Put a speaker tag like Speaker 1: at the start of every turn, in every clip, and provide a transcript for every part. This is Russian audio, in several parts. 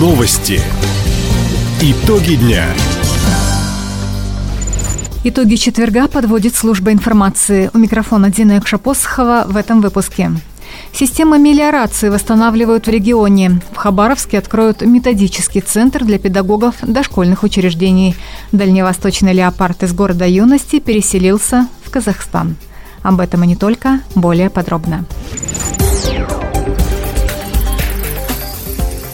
Speaker 1: Новости. Итоги дня.
Speaker 2: Итоги четверга подводит служба информации. У микрофона Дина Экшапосхова в этом выпуске. Система мелиорации восстанавливают в регионе. В Хабаровске откроют методический центр для педагогов дошкольных учреждений. Дальневосточный леопард из города Юности переселился в Казахстан. Об этом и не только, более подробно.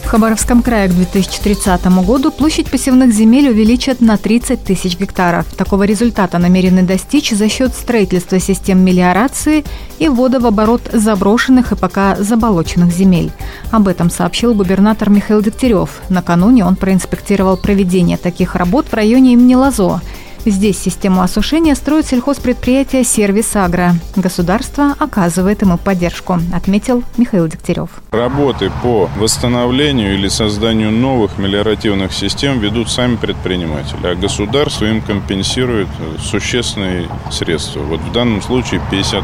Speaker 2: В Хабаровском крае к 2030 году площадь посевных земель увеличат на 30 тысяч гектаров. Такого результата намерены достичь за счет строительства систем мелиорации и ввода в оборот заброшенных и пока заболоченных земель. Об этом сообщил губернатор Михаил Дегтярев. Накануне он проинспектировал проведение таких работ в районе имени Лазо – Здесь систему осушения строит сельхозпредприятие «Сервис Агро». Государство оказывает ему поддержку, отметил Михаил Дегтярев.
Speaker 3: Работы по восстановлению или созданию новых мелиоративных систем ведут сами предприниматели, а государство им компенсирует существенные средства. Вот в данном случае 50%.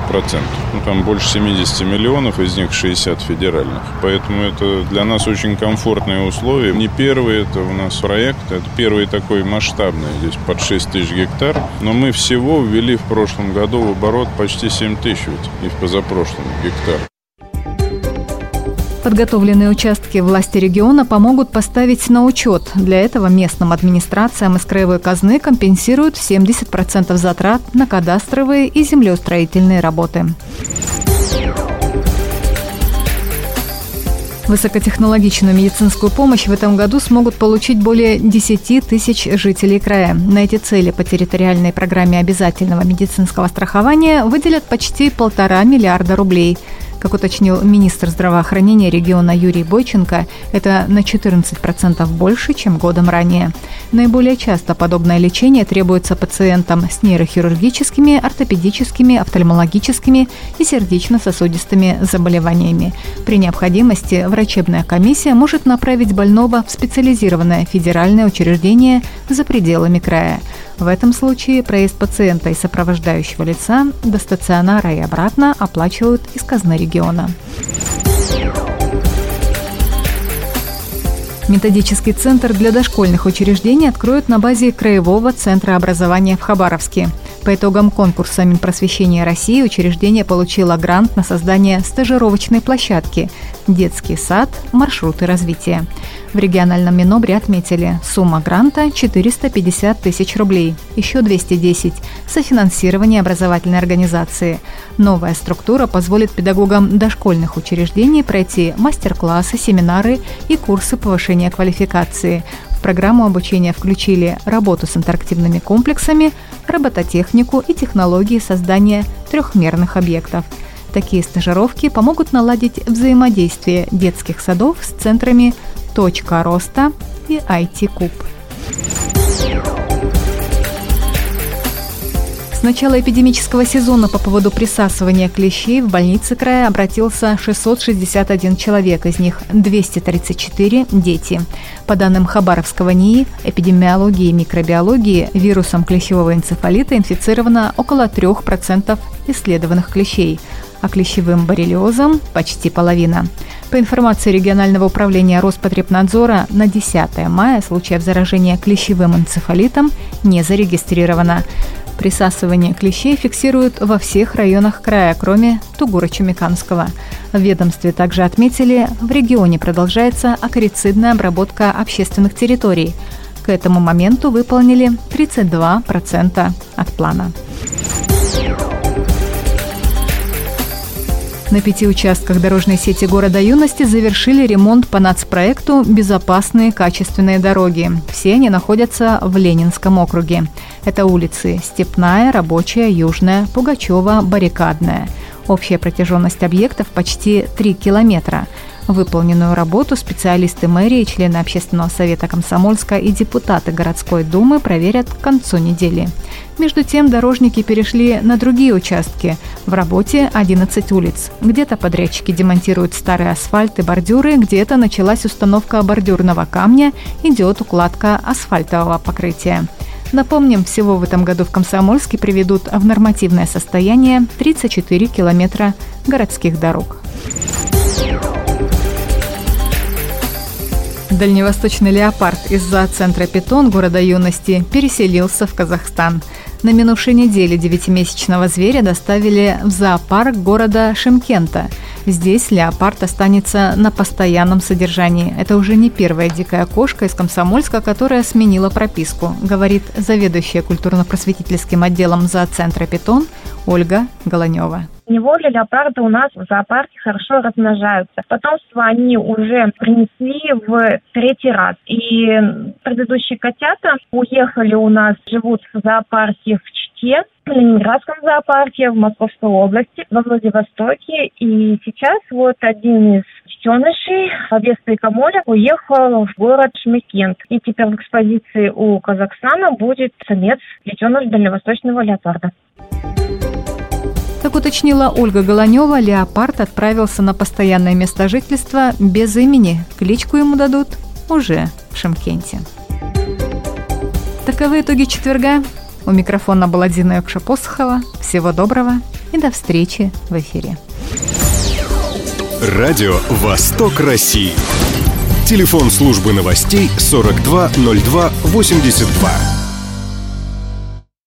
Speaker 3: Ну, там больше 70 миллионов, из них 60 федеральных. Поэтому это для нас очень комфортные условия. Не первый это у нас проект, это первый такой масштабный. Здесь под 6 тысяч гектар. Но мы всего ввели в прошлом году в оборот почти 7 тысяч и в позапрошлом гектар.
Speaker 2: Подготовленные участки власти региона помогут поставить на учет. Для этого местным администрациям из краевой казны компенсируют 70% затрат на кадастровые и землеустроительные работы. Высокотехнологичную медицинскую помощь в этом году смогут получить более 10 тысяч жителей края. На эти цели по территориальной программе обязательного медицинского страхования выделят почти полтора миллиарда рублей – как уточнил министр здравоохранения региона Юрий Бойченко, это на 14% больше, чем годом ранее. Наиболее часто подобное лечение требуется пациентам с нейрохирургическими, ортопедическими, офтальмологическими и сердечно-сосудистыми заболеваниями. При необходимости врачебная комиссия может направить больного в специализированное федеральное учреждение за пределами края. В этом случае проезд пациента и сопровождающего лица до стационара и обратно оплачивают из казны региона. Методический центр для дошкольных учреждений откроют на базе Краевого центра образования в Хабаровске. По итогам конкурса Минпросвещения России учреждение получило грант на создание стажировочной площадки «Детский сад. Маршруты развития». В региональном Минобре отметили, сумма гранта 450 тысяч рублей, еще 210 – софинансирование образовательной организации. Новая структура позволит педагогам дошкольных учреждений пройти мастер-классы, семинары и курсы повышения квалификации. Программу обучения включили работу с интерактивными комплексами, робототехнику и технологии создания трехмерных объектов – Такие стажировки помогут наладить взаимодействие детских садов с центрами «Точка роста» и IT-куб. С начала эпидемического сезона по поводу присасывания клещей в больнице края обратился 661 человек, из них 234 – дети. По данным Хабаровского НИИ, эпидемиологии и микробиологии, вирусом клещевого энцефалита инфицировано около 3% исследованных клещей – а клещевым боррелиозом – почти половина. По информации регионального управления Роспотребнадзора, на 10 мая случаев заражения клещевым энцефалитом не зарегистрировано. Присасывание клещей фиксируют во всех районах края, кроме Тугура-Чумиканского. В ведомстве также отметили, в регионе продолжается акарицидная обработка общественных территорий. К этому моменту выполнили 32% от плана. На пяти участках дорожной сети города Юности завершили ремонт по нацпроекту «Безопасные качественные дороги». Все они находятся в Ленинском округе. Это улицы Степная, Рабочая, Южная, Пугачева, Баррикадная. Общая протяженность объектов почти 3 километра. Выполненную работу специалисты мэрии, члены общественного совета Комсомольска и депутаты городской думы проверят к концу недели. Между тем, дорожники перешли на другие участки. В работе 11 улиц. Где-то подрядчики демонтируют старый асфальт и бордюры, где-то началась установка бордюрного камня, идет укладка асфальтового покрытия. Напомним, всего в этом году в Комсомольске приведут в нормативное состояние 34 километра городских дорог. Дальневосточный леопард из зооцентра «Питон» города юности переселился в Казахстан. На минувшей неделе девятимесячного зверя доставили в зоопарк города Шимкента. Здесь леопард останется на постоянном содержании. Это уже не первая дикая кошка из Комсомольска, которая сменила прописку, говорит заведующая культурно-просветительским отделом зооцентра «Питон» Ольга Голонева.
Speaker 4: Неволе леопарды у нас в зоопарке хорошо размножаются. Потомство они уже принесли в третий раз. И предыдущие котята уехали у нас, живут в зоопарке в Чите, в Ленинградском зоопарке, в Московской области, во Владивостоке. И сейчас вот один из детенышей Веста и уехал в город Шмекент. И теперь в экспозиции у Казахстана будет самец детеныш дальневосточного леопарда.
Speaker 2: Как уточнила Ольга Голонева, леопард отправился на постоянное место жительства без имени. Кличку ему дадут уже в Шимкенте. Таковы итоги четверга. У микрофона была Дина Якша-Посохова. Всего доброго и до встречи в эфире.
Speaker 1: Радио «Восток России». Телефон службы новостей 420282.